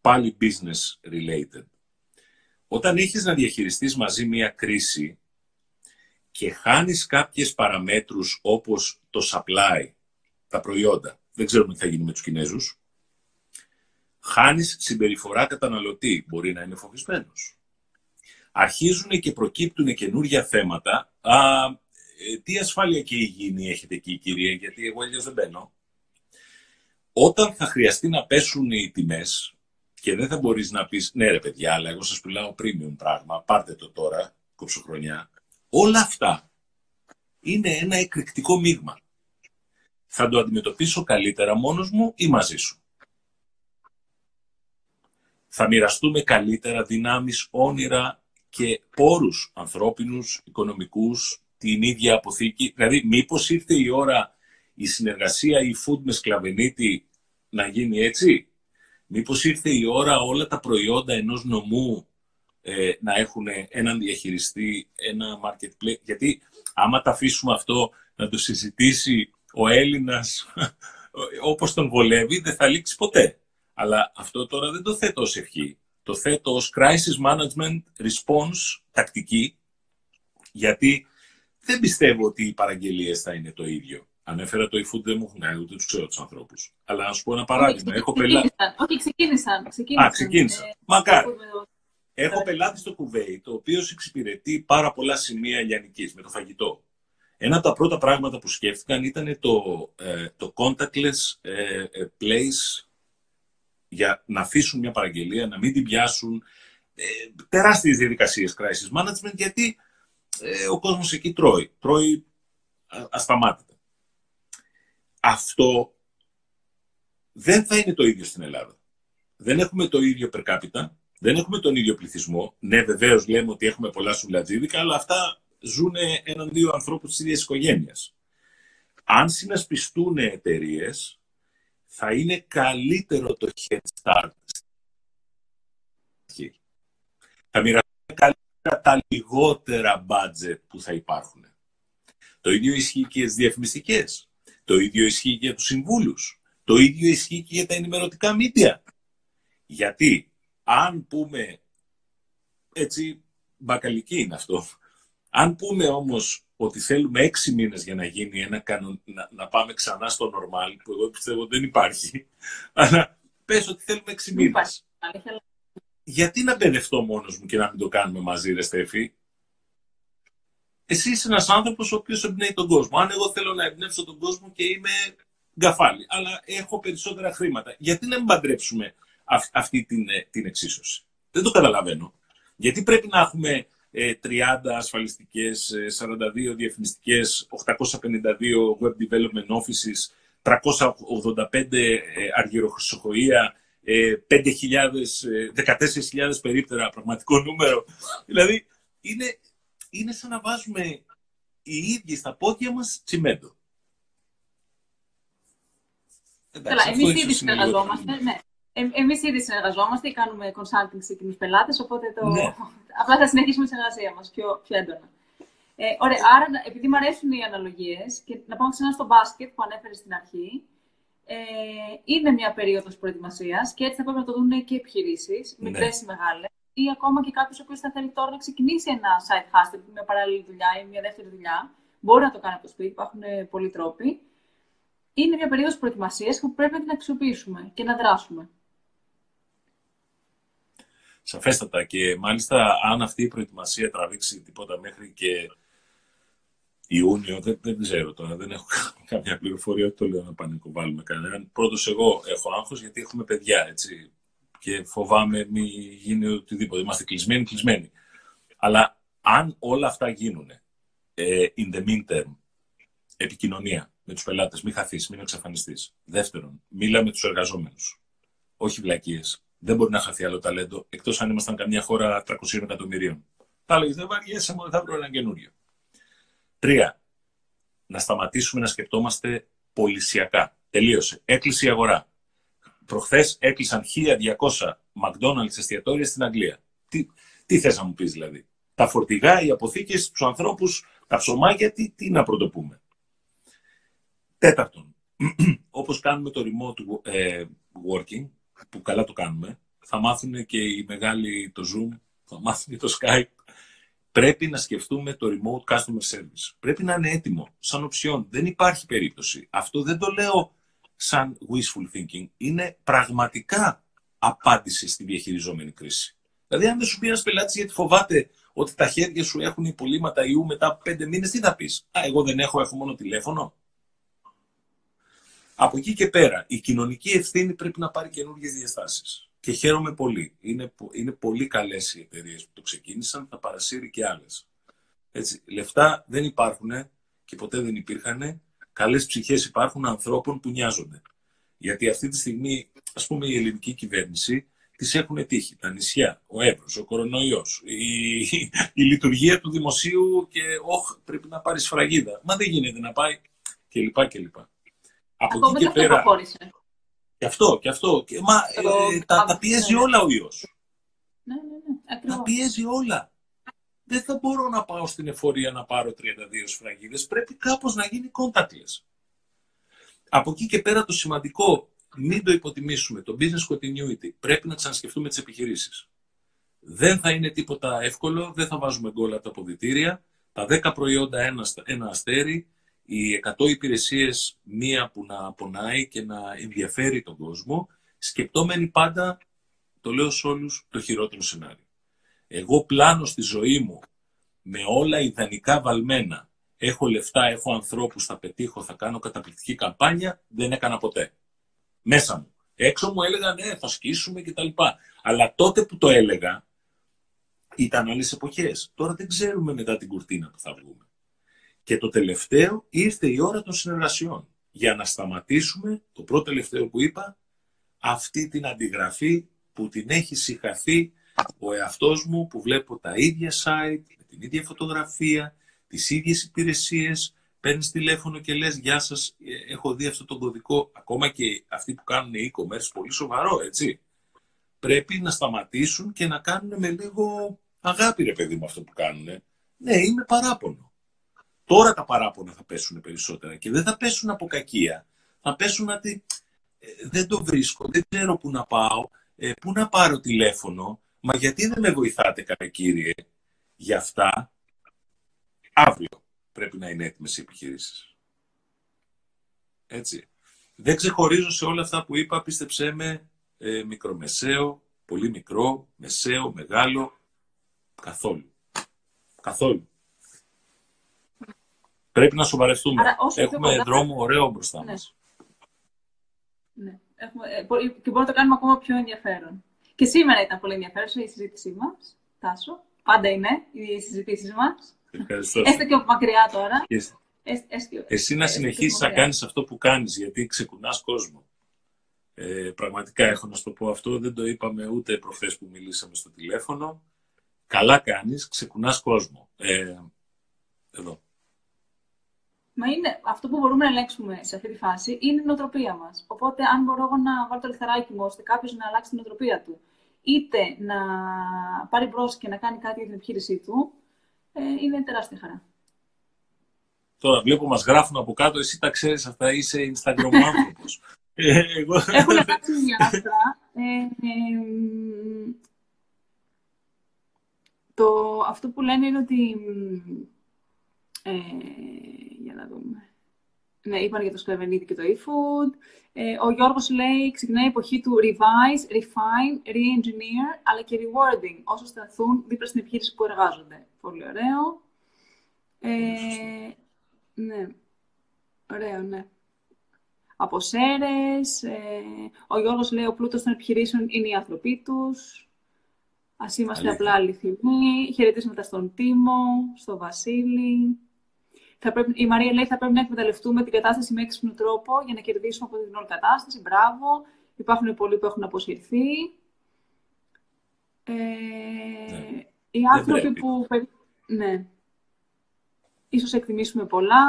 Πάλι business related. Όταν έχεις να διαχειριστείς μαζί μια κρίση και χάνεις κάποιες παραμέτρους όπως το supply, τα προϊόντα, δεν ξέρουμε τι θα γίνει με τους Κινέζους, χάνεις συμπεριφορά καταναλωτή, μπορεί να είναι φοβισμένος. Αρχίζουν και προκύπτουν καινούργια θέματα. Α, ε, τι ασφάλεια και υγιεινή έχετε εκεί, κυρία, γιατί εγώ αλλιώς δεν μπαίνω. Όταν θα χρειαστεί να πέσουν οι τιμές και δεν θα μπορείς να πεις, ναι ρε παιδιά, αλλά εγώ σας πουλάω premium πράγμα, πάρτε το τώρα, κοψοχρονιά. Όλα αυτά είναι ένα εκρηκτικό μείγμα. Θα το αντιμετωπίσω καλύτερα μόνος μου ή μαζί σου. Θα μοιραστούμε καλύτερα δυνάμεις, όνειρα και πόρους ανθρώπινους, οικονομικούς, την ίδια αποθήκη. Δηλαδή, μήπως ήρθε η ώρα η συνεργασία η food με σκλαβενίτη να γίνει έτσι; Μήπως ήρθε η ώρα όλα τα προϊόντα ενός νομού ε, να έχουν έναν διαχειριστή, ένα marketplace; Γιατί άμα τα αφήσουμε αυτό να το συζητήσει ο Έλληνας όπως τον βολεύει, δεν θα λήξει ποτέ. Αλλά αυτό τώρα δεν το θέτω ως ευχή. Το θέτω ως crisis management response τακτική, γιατί δεν πιστεύω ότι οι παραγγελίες θα είναι το ίδιο. Ανέφερα το eFood, δεν μου έχουν κάνει, ούτε τους ξέρω τους ανθρώπους. Αλλά να σου πω ένα παράδειγμα. Έχω πελάτη. Όχι, ξεκίνησαν. ξεκίνησαν. Α, ξεκίνησαν. Ε, Μακάρι. Έχω πελάτη στο Κουβέι, το οποίο εξυπηρετεί πάρα πολλά σημεία λιανικής με το φαγητό. Ένα από τα πρώτα πράγματα που σκέφτηκαν ήταν το, ε, το contactless ε, ε, place για να αφήσουν μια παραγγελία, να μην την πιάσουν. Ε, τεράστιες διαδικασίες crisis management, γιατί ε, ο κόσμος εκεί τρώει. Τρώει ασταμάτητα. Αυτό δεν θα είναι το ίδιο στην Ελλάδα. Δεν έχουμε το ίδιο per capita, δεν έχουμε τον ίδιο πληθυσμό. Ναι, βεβαίως λέμε ότι έχουμε πολλά σουλατζίδικα, αλλά αυτά ζουν έναν-δύο ανθρώπους της ίδιας οικογένειας. Αν συνασπιστούν εταιρείες, θα είναι καλύτερο το head start. Θα μοιραστούν καλύτερα τα λιγότερα budget που θα υπάρχουν. Το ίδιο ισχύει και για τις διαφημιστικές. Το ίδιο ισχύει και για τους συμβούλους. Το ίδιο ισχύει και για τα ενημερωτικά μίντια. Γιατί αν πούμε, έτσι μπακαλική είναι αυτό, αν πούμε όμως ότι θέλουμε έξι μήνες για να γίνει ένα κανον... να, να πάμε ξανά στο normal, που εγώ πιστεύω δεν υπάρχει, αλλά πες ότι θέλουμε έξι μήνες. Γιατί να μπερδευτώ μόνος μου και να μην το κάνουμε μαζί, ρε Στέφη; Εσύ είσαι ένας άνθρωπος ο οποίος εμπνέει τον κόσμο. Αν εγώ θέλω να εμπνεύσω τον κόσμο και είμαι γκαφάλι, αλλά έχω περισσότερα χρήματα, γιατί να μην παντρέψουμε αυτή την, ε, την εξίσωση; Δεν το καταλαβαίνω. Γιατί πρέπει να έχουμε 30 ε, ασφαλιστικές, 42 ε, διαφημιστικές, 852 web development offices, 385 αργυροχρυσοχοεία, 14.000 περίπτερα πραγματικό νούμερο. Δηλαδή, είναι, είναι σαν να βάζουμε οι ίδιοι στα πόδια μας τσιμέντο. Καλά, εμείς ήδη συνεργαζόμαστε, ναι. Ε, εμείς ήδη συνεργαζόμαστε, κάνουμε consulting σε κοινούς πελάτες, οπότε το... Ναι. απλά θα συνεχίσουμε τη συνεργασία μας πιο, πιο έντονα. Ε, ωραία, άρα επειδή μου αρέσουν οι αναλογίες και να πάμε ξανά στο μπάσκετ που ανέφερες στην αρχή, ε, είναι μια περίοδος προετοιμασίας και έτσι θα πρέπει να το δουν και οι επιχειρήσεις, ναι. μικρές ή μεγάλες ή ακόμα και κάποιος ο οποίος θα θέλει τώρα να ξεκινήσει ένα side hustle, μια παράλληλη δουλειά ή μια δεύτερη δουλειά. Μπορεί να το κάνει από το σπίτι, υπάρχουν ε, πολλοί τρόποι. Είναι μια περίοδος προετοιμασίας που πρέπει να την αξιοποιήσουμε και να δράσουμε. Σαφέστατα. Και μάλιστα, αν αυτή η προετοιμασία τραβήξει τίποτα μέχρι και Ιούνιο, δεν, δεν ξέρω τώρα, δεν έχω καμιά πληροφορία, το λέω να πανικοβάλουμε κανέναν. Πρώτος εγώ έχω άγχος γιατί έχουμε παιδιά, έτσι και φοβάμαι μη γίνει οτιδήποτε. Είμαστε κλεισμένοι, κλεισμένοι. Αλλά αν όλα αυτά γίνουν ε, in the meantime, επικοινωνία με τους πελάτες, μην χαθείς, μην εξαφανιστείς. Δεύτερον, μίλα με τους εργαζόμενους. Όχι βλακίες. Δεν μπορεί να χαθεί άλλο ταλέντο, εκτός αν ήμασταν καμιά χώρα 300 εκατομμυρίων. Θα έλεγε, δεν βαριέσαι, μόνο θα βρω ένα καινούριο. Τρία, να σταματήσουμε να σκεπτόμαστε πολυσιακά. Τελείωσε. Έκλεισε η αγορά. Προχθές έκλεισαν 1200 McDonald's εστιατόρια στην Αγγλία. Τι, τι θες να μου πεις δηλαδή; Τα φορτηγά, οι αποθήκες, τους ανθρώπους, τα ψωμάκια, τι, τι να πρωτοπούμε; Τέταρτον, όπως κάνουμε το remote ε, working, που καλά το κάνουμε, θα μάθουν και οι μεγάλοι το Zoom, θα μάθουν και το Skype. Πρέπει να σκεφτούμε το remote customer service. Πρέπει να είναι έτοιμο, σαν οψιόν. Δεν υπάρχει περίπτωση. Αυτό δεν το λέω σαν wishful thinking. Είναι πραγματικά απάντηση στη διαχειριζόμενη κρίση. Δηλαδή, αν δεν σου πει ένας πελάτης γιατί φοβάται ότι τα χέρια σου έχουν υπολείμματα ιού μετά από πέντε μήνες, τι θα πεις; Α, εγώ δεν έχω, έχω μόνο τηλέφωνο. Από εκεί και πέρα, η κοινωνική ευθύνη πρέπει να πάρει καινούργιες διαστάσεις. Και χαίρομαι πολύ. Είναι, είναι πολύ καλές οι εταιρείες που το ξεκίνησαν, θα παρασύρει και άλλες. Λεφτά δεν υπάρχουν και ποτέ δεν υπήρχαν. Καλές ψυχές υπάρχουν ανθρώπων που νοιάζονται. Γιατί αυτή τη στιγμή, ας πούμε, η ελληνική κυβέρνηση τις έχουν τύχει. Τα νησιά, ο Εύρος, ο κορονοϊός, η, η λειτουργία του δημοσίου και όχ, πρέπει να πάρει φραγίδα. Μα δεν γίνεται να πάει κλπ. κλπ. Από εκεί και πέρα. Και αυτό, και αυτό. Και, μα, ε, τα, τα πιέζει ναι. όλα ο ιός. Ναι, ναι, ναι. Τα πιέζει όλα. Δεν θα μπορώ να πάω στην εφορία να πάρω 32 σφραγίδες. Πρέπει κάπως να γίνει contactless. Από εκεί και πέρα το σημαντικό, μην το υποτιμήσουμε, το business continuity. Πρέπει να ξανασκεφτούμε τις επιχειρήσεις. Δεν θα είναι τίποτα εύκολο, δεν θα βάζουμε γκολ από τα αποδητήρια. Τα 10 προϊόντα ένα, ένα αστέρι, οι 100 υπηρεσίες μία που να πονάει και να ενδιαφέρει τον κόσμο, σκεπτόμενοι πάντα, το λέω σε όλους, το χειρότερο σενάριο. Εγώ πλάνω στη ζωή μου με όλα ιδανικά βαλμένα. Έχω λεφτά, έχω ανθρώπους, θα πετύχω, θα κάνω καταπληκτική καμπάνια. Δεν έκανα ποτέ. Μέσα μου. Έξω μου έλεγα ναι, θα σκίσουμε κτλ. Αλλά τότε που το έλεγα ήταν άλλες εποχές. Τώρα δεν ξέρουμε μετά την κουρτίνα που θα βγούμε. Και το τελευταίο, ήρθε η ώρα των συνεργασιών. Για να σταματήσουμε, το πρώτο τελευταίο που είπα, αυτή την αντιγραφή που την έχει συγχαθεί ο εαυτός μου που βλέπω τα ίδια site, με την ίδια φωτογραφία, τις ίδιες υπηρεσίες, παίρνεις τηλέφωνο και λες «Γεια σας, ε, έχω δει αυτό τον κωδικό». Ακόμα και αυτοί που κάνουν e-commerce, πολύ σοβαρό, έτσι. Πρέπει να σταματήσουν και να κάνουν με λίγο αγάπη, ρε παιδί μου, αυτό που κάνουν. Ναι, είμαι παράπονο. Τώρα τα παράπονα θα πέσουν περισσότερα και δεν θα πέσουν από κακία. Θα πέσουν ότι ε, δεν το βρίσκω, δεν ξέρω πού να πάω, ε, πού να πάρω τηλέφωνο, μα γιατί δεν με βοηθάτε καλά κύριε για αυτά; Αύριο πρέπει να είναι έτοιμες οι επιχειρήσεις. Έτσι. Δεν ξεχωρίζω σε όλα αυτά που είπα, πίστεψέ με, ε, μικρομεσαίο, πολύ μικρό, μεσαίο, μεγάλο, καθόλου. Καθόλου. Πρέπει να σοβαρευτούμε. Έχουμε δρόμο ωραίο μπροστά ναι. μας. Ναι. Έχουμε, ε, και μπορούμε να το κάνουμε ακόμα πιο ενδιαφέρον. Και σήμερα ήταν πολύ ενδιαφέρουσα η συζήτησή μας, Τάσο. Πάντα είναι οι συζητήσεις μας. Ευχαριστώ. Έστω και από μακριά τώρα. Εσύ να συνεχίσεις να κάνεις αυτό που κάνεις, γιατί ξεκουνάς κόσμο. Ε, πραγματικά έχω να σου το πω αυτό, δεν το είπαμε ούτε προχθές που μιλήσαμε στο τηλέφωνο. Καλά κάνεις, ξεκουνάς κόσμο. Ε, εδώ. Μα είναι αυτό που μπορούμε να ελέγξουμε σε αυτή τη φάση είναι η νοοτροπία μας. Οπότε, αν μπορώ εγώ να βάλω το λιθαράκι μου ώστε κάποιος να αλλάξει την νοοτροπία του, είτε να πάρει μπρος και να κάνει κάτι για την επιχείρησή του, ε, είναι τεράστια χαρά. Τώρα βλέπω μας γράφουν από κάτω, εσύ τα ξέρεις αυτά, είσαι Instagram άνθρωπος. ε, εγώ... Έχουν μια αυτά. Ε, ε, το, αυτό που λένε είναι ότι ε, για να δούμε. Ναι, είπαν για το Σκλαβενίδη και το e-food. Ε, ο Γιώργος λέει, ξεκινάει η εποχή του revise, refine, re-engineer, αλλά και rewarding, όσο σταθούν δίπλα στην επιχείρηση που εργάζονται. Πολύ ωραίο. Ε, ναι. Ωραίο, ναι. Από σέρες. Ε, ο Γιώργος λέει, ο πλούτος των επιχειρήσεων είναι οι άνθρωποι τους. Ας είμαστε απλά αληθινοί. Χαιρετίσματα στον Τίμο, στο Βασίλη θα πρέπει, η Μαρία λέει θα πρέπει να εκμεταλλευτούμε την κατάσταση με έξυπνο τρόπο για να κερδίσουμε από την όλη κατάσταση. Μπράβο. Υπάρχουν πολλοί που έχουν αποσυρθεί. Ε, ναι. Οι άνθρωποι που... Ναι. Ίσως εκτιμήσουμε πολλά.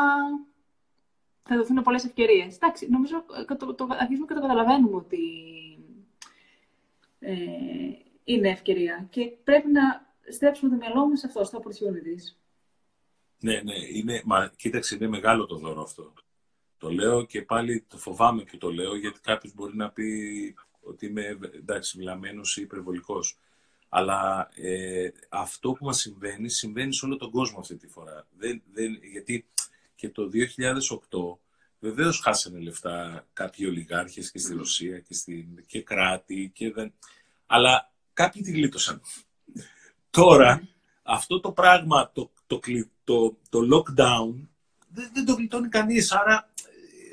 Θα δοθούν πολλές ευκαιρίες. Εντάξει, νομίζω ε, το, το, αρχίζουμε και το καταλαβαίνουμε ότι ε, είναι ευκαιρία. Και πρέπει να στρέψουμε το μυαλό μας σε αυτό, στο opportunities. Ναι, ναι, είναι, μα κοίταξε, είναι μεγάλο το δώρο αυτό. Το λέω και πάλι το φοβάμαι που το λέω, γιατί κάποιος μπορεί να πει ότι είμαι εντάξει, βλαμμένος ή υπερβολικός. Αλλά ε, αυτό που μας συμβαίνει, συμβαίνει σε όλο τον κόσμο αυτή τη φορά. Δεν, δεν, γιατί και το 2008 βεβαίως χάσανε λεφτά κάποιοι ολιγάρχες και στη Ρωσία και, στην, και κράτη. Και δεν... Αλλά κάποιοι τη γλίτωσαν. Τώρα, αυτό το πράγμα, το, το, το, το lockdown, δεν, δεν το γλιτώνει κανείς. Άρα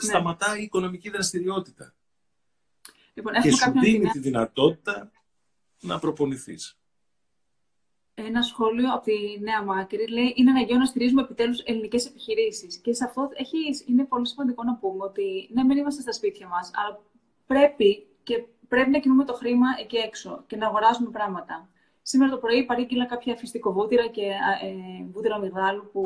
ναι. σταματάει η οικονομική δραστηριότητα. Λοιπόν, και σου δίνει τη δυνατότητα να προπονηθείς. Ένα σχόλιο από τη Νέα Μάκρη λέει: Είναι αναγκαίο να στηρίζουμε επιτέλους ελληνικές επιχειρήσεις. Και σε αυτό έχει, είναι πολύ σημαντικό να πούμε ότι ναι, δεν είμαστε στα σπίτια μας, αλλά πρέπει και πρέπει να κινούμε το χρήμα εκεί έξω και να αγοράζουμε πράγματα. Σήμερα το πρωί παρήγγειλα κάποια φυστικοβούτυρα και ε, βούτυρα μυγδάλου που,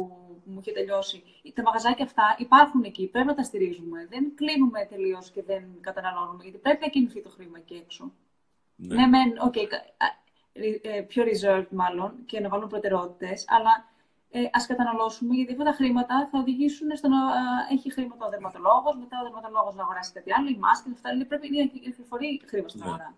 που μου είχε τελειώσει. Τα μαγαζάκια αυτά υπάρχουν εκεί, πρέπει να τα στηρίζουμε. Δεν κλείνουμε τελείω και δεν καταναλώνουμε, γιατί πρέπει να κινηθεί το χρήμα εκεί έξω. Ναι, ναι μεν, okay, ε, πιο reserved μάλλον και να βάλουν προτεραιότητε, αλλά ε, ας καταναλώσουμε, γιατί αυτά τα χρήματα θα οδηγήσουν στο να έχει χρήματα ο δερματολόγος, μετά ο δερματολόγος να αγοράσει κάτι άλλο, η μάσκη, αυτά είναι, πρέπει να κυκλοφορεί χρήμα στην ναι.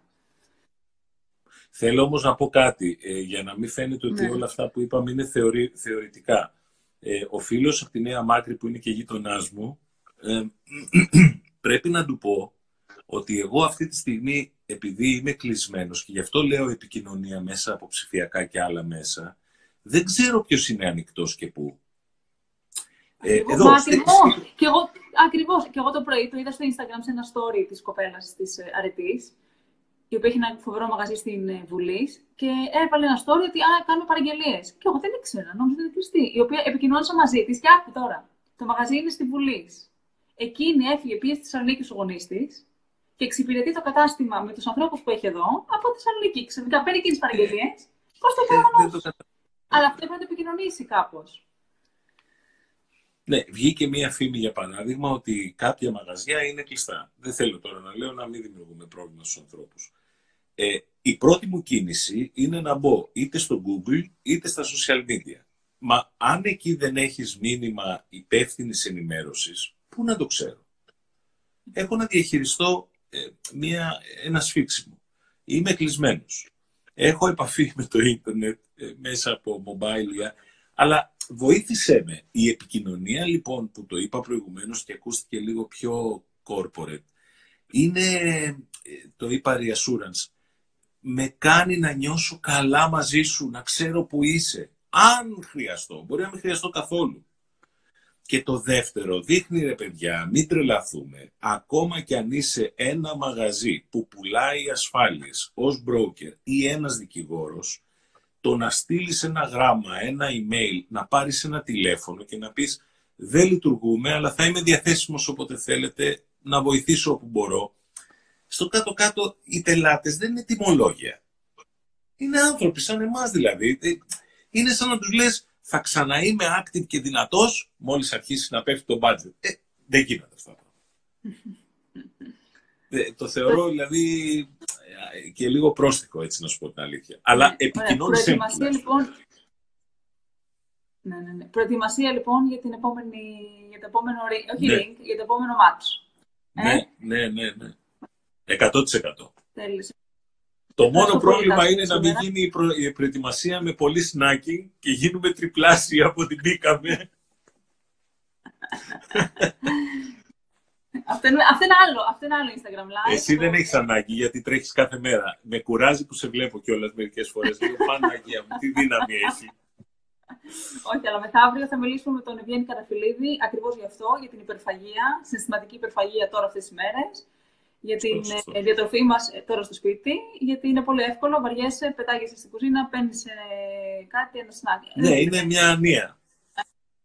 Αγορά. Θέλω όμως να πω κάτι, ε, για να μην φαίνεται ότι ναι. όλα αυτά που είπαμε είναι θεωρη, θεωρητικά. Ε, ο φίλος από τη Νέα Μάκρη που είναι και γείτονάς μου, ε, πρέπει να του πω ότι εγώ αυτή τη στιγμή, επειδή είμαι κλεισμένος και γι' αυτό λέω επικοινωνία μέσα από ψηφιακά και άλλα μέσα, δεν ξέρω ποιος είναι ανοιχτός και πού. Ε, εδώ, ακριβώς. Και εγώ, ακριβώς. Και εγώ το πρωί το είδα στο Instagram σε ένα story της κοπέλας της ε, Αρετής, η οποία έχει ένα φοβερό μαγαζί στην ε, Βουλής και έβαλε ένα story ότι α, κάνουμε παραγγελίες. Και εγώ δεν ήξερα, νόμιζα ότι είναι κλειστή. Η οποία επικοινώνησα μαζί της και άκου τώρα. Το μαγαζί είναι στη Βουλής. Εκείνη έφυγε, πήγε στη Θεσσαλονίκη ο γονείς της και εξυπηρετεί το κατάστημα με τους ανθρώπους που έχει εδώ από τη Θεσσαλονίκη. Ξαφνικά παίρνει εκείνες τις παραγγελίες. Πώς το κάνω. Αλλά αυτό πρέπει να το επικοινωνήσει κάπως. Ναι, βγήκε μία φήμη για παράδειγμα ότι κάποια μαγαζιά είναι κλειστά. Δεν θέλω τώρα να λέω να μην δημιουργούμε πρόβλημα στους ανθρώπους. Ε, η πρώτη μου κίνηση είναι να μπω είτε στο Google είτε στα social media. Μα αν εκεί δεν έχεις μήνυμα υπεύθυνης ενημέρωσης, πού να το ξέρω; Έχω να διαχειριστώ ε, μια, ένα σφίξιμο. Είμαι κλεισμένος. Έχω επαφή με το ίντερνετ ε, μέσα από mobile, αλλά βοήθησέ με. Η επικοινωνία λοιπόν που το είπα προηγουμένως και ακούστηκε λίγο πιο corporate, είναι, ε, το είπα reassurance, με κάνει να νιώσω καλά μαζί σου, να ξέρω που είσαι. Αν χρειαστώ, μπορεί να μην χρειαστώ καθόλου. Και το δεύτερο, δείχνει ρε παιδιά, μην τρελαθούμε, ακόμα κι αν είσαι ένα μαγαζί που πουλάει ασφάλειες ως broker ή ένας δικηγόρος, το να στείλεις ένα γράμμα, ένα email, να πάρεις ένα τηλέφωνο και να πεις δεν λειτουργούμε, αλλά θα είμαι διαθέσιμος όποτε θέλετε, να βοηθήσω όπου μπορώ. Στο κάτω-κάτω οι πελάτες δεν είναι τιμολόγια. Είναι άνθρωποι σαν εμάς δηλαδή. Ε, είναι σαν να τους λες θα ξαναείμαι active και δυνατός μόλις αρχίσει να πέφτει το budget. Ε, δεν γίνονται αυτά. ε, το θεωρώ δηλαδή και λίγο πρόστιχο, έτσι να σου πω την αλήθεια. Αλλά ναι, επικοινώνησε. Προετοιμασία λοιπόν. Ναι, ναι, ναι. Προετοιμασία λοιπόν για, την επόμενη, για το επόμενο όχι ναι. ring, για το επόμενο match. Ναι, ε; ναι, ναι, ναι. 100%. Τέλειωσε. Το μόνο πρόβλημα είναι να μην γίνει η, προ... η προετοιμασία με πολύ σνάκι και γίνουμε τριπλάσια από την μπήκαμε. Αυτό είναι, αυτό είναι, άλλο, αυτό είναι άλλο Instagram live. Εσύ δεν έχεις ανάγκη γιατί τρέχεις κάθε μέρα. Με κουράζει που σε βλέπω κιόλας μερικές φορές. Λέω Παναγία μου, τι δύναμη έχει. Όχι, αλλά μεθαύριο θα μιλήσουμε με τον Ευγέννη Καραφιλίδη ακριβώς γι' αυτό, για την υπερφαγία, συστηματική υπερφαγία τώρα αυτές τις μέρες. Για την ε, διατροφή μας ε, τώρα στο σπίτι, γιατί είναι πολύ εύκολο. Βαριέσαι, πετάγεσαι στην κουζίνα, παίρνεις ε, κάτι, ένα σνάκι. Ναι, είναι μια ανία.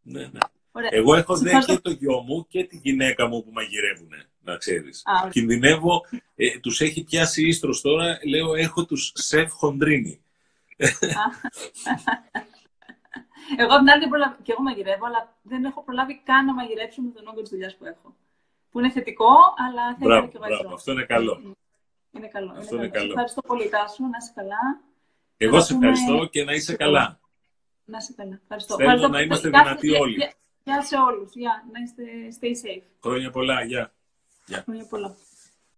ναι, ναι. Εγώ έχω δει και το γιο μου και τη γυναίκα μου που μαγειρεύουν, να ξέρεις. Α, Κινδυνεύω, ε, τους έχει πιάσει ίστρος τώρα, λέω έχω τους σεφ χοντρίνι. εγώ την άλλη και εγώ μαγειρεύω, αλλά δεν έχω προλάβει καν να μαγειρέψω με τον όγκο της δουλειάς που έχω. Που είναι θετικό, αλλά θέλω μπράβο, και εγώ μπράβο, Αυτό είναι καλό. Είναι καλό. Αυτό είναι καλό. Ευχαριστώ πολύ, Τάσο. Να είσαι καλά. Εγώ σε ευχαριστώ και να είσαι καλά. Να είσαι καλά. Ευχαριστώ. Θέλω να είμαστε δυνατοί όλοι. Γεια σε όλους. Γεια. Να είστε stay safe. Χρόνια πολλά. Γεια. Χρόνια πολλά.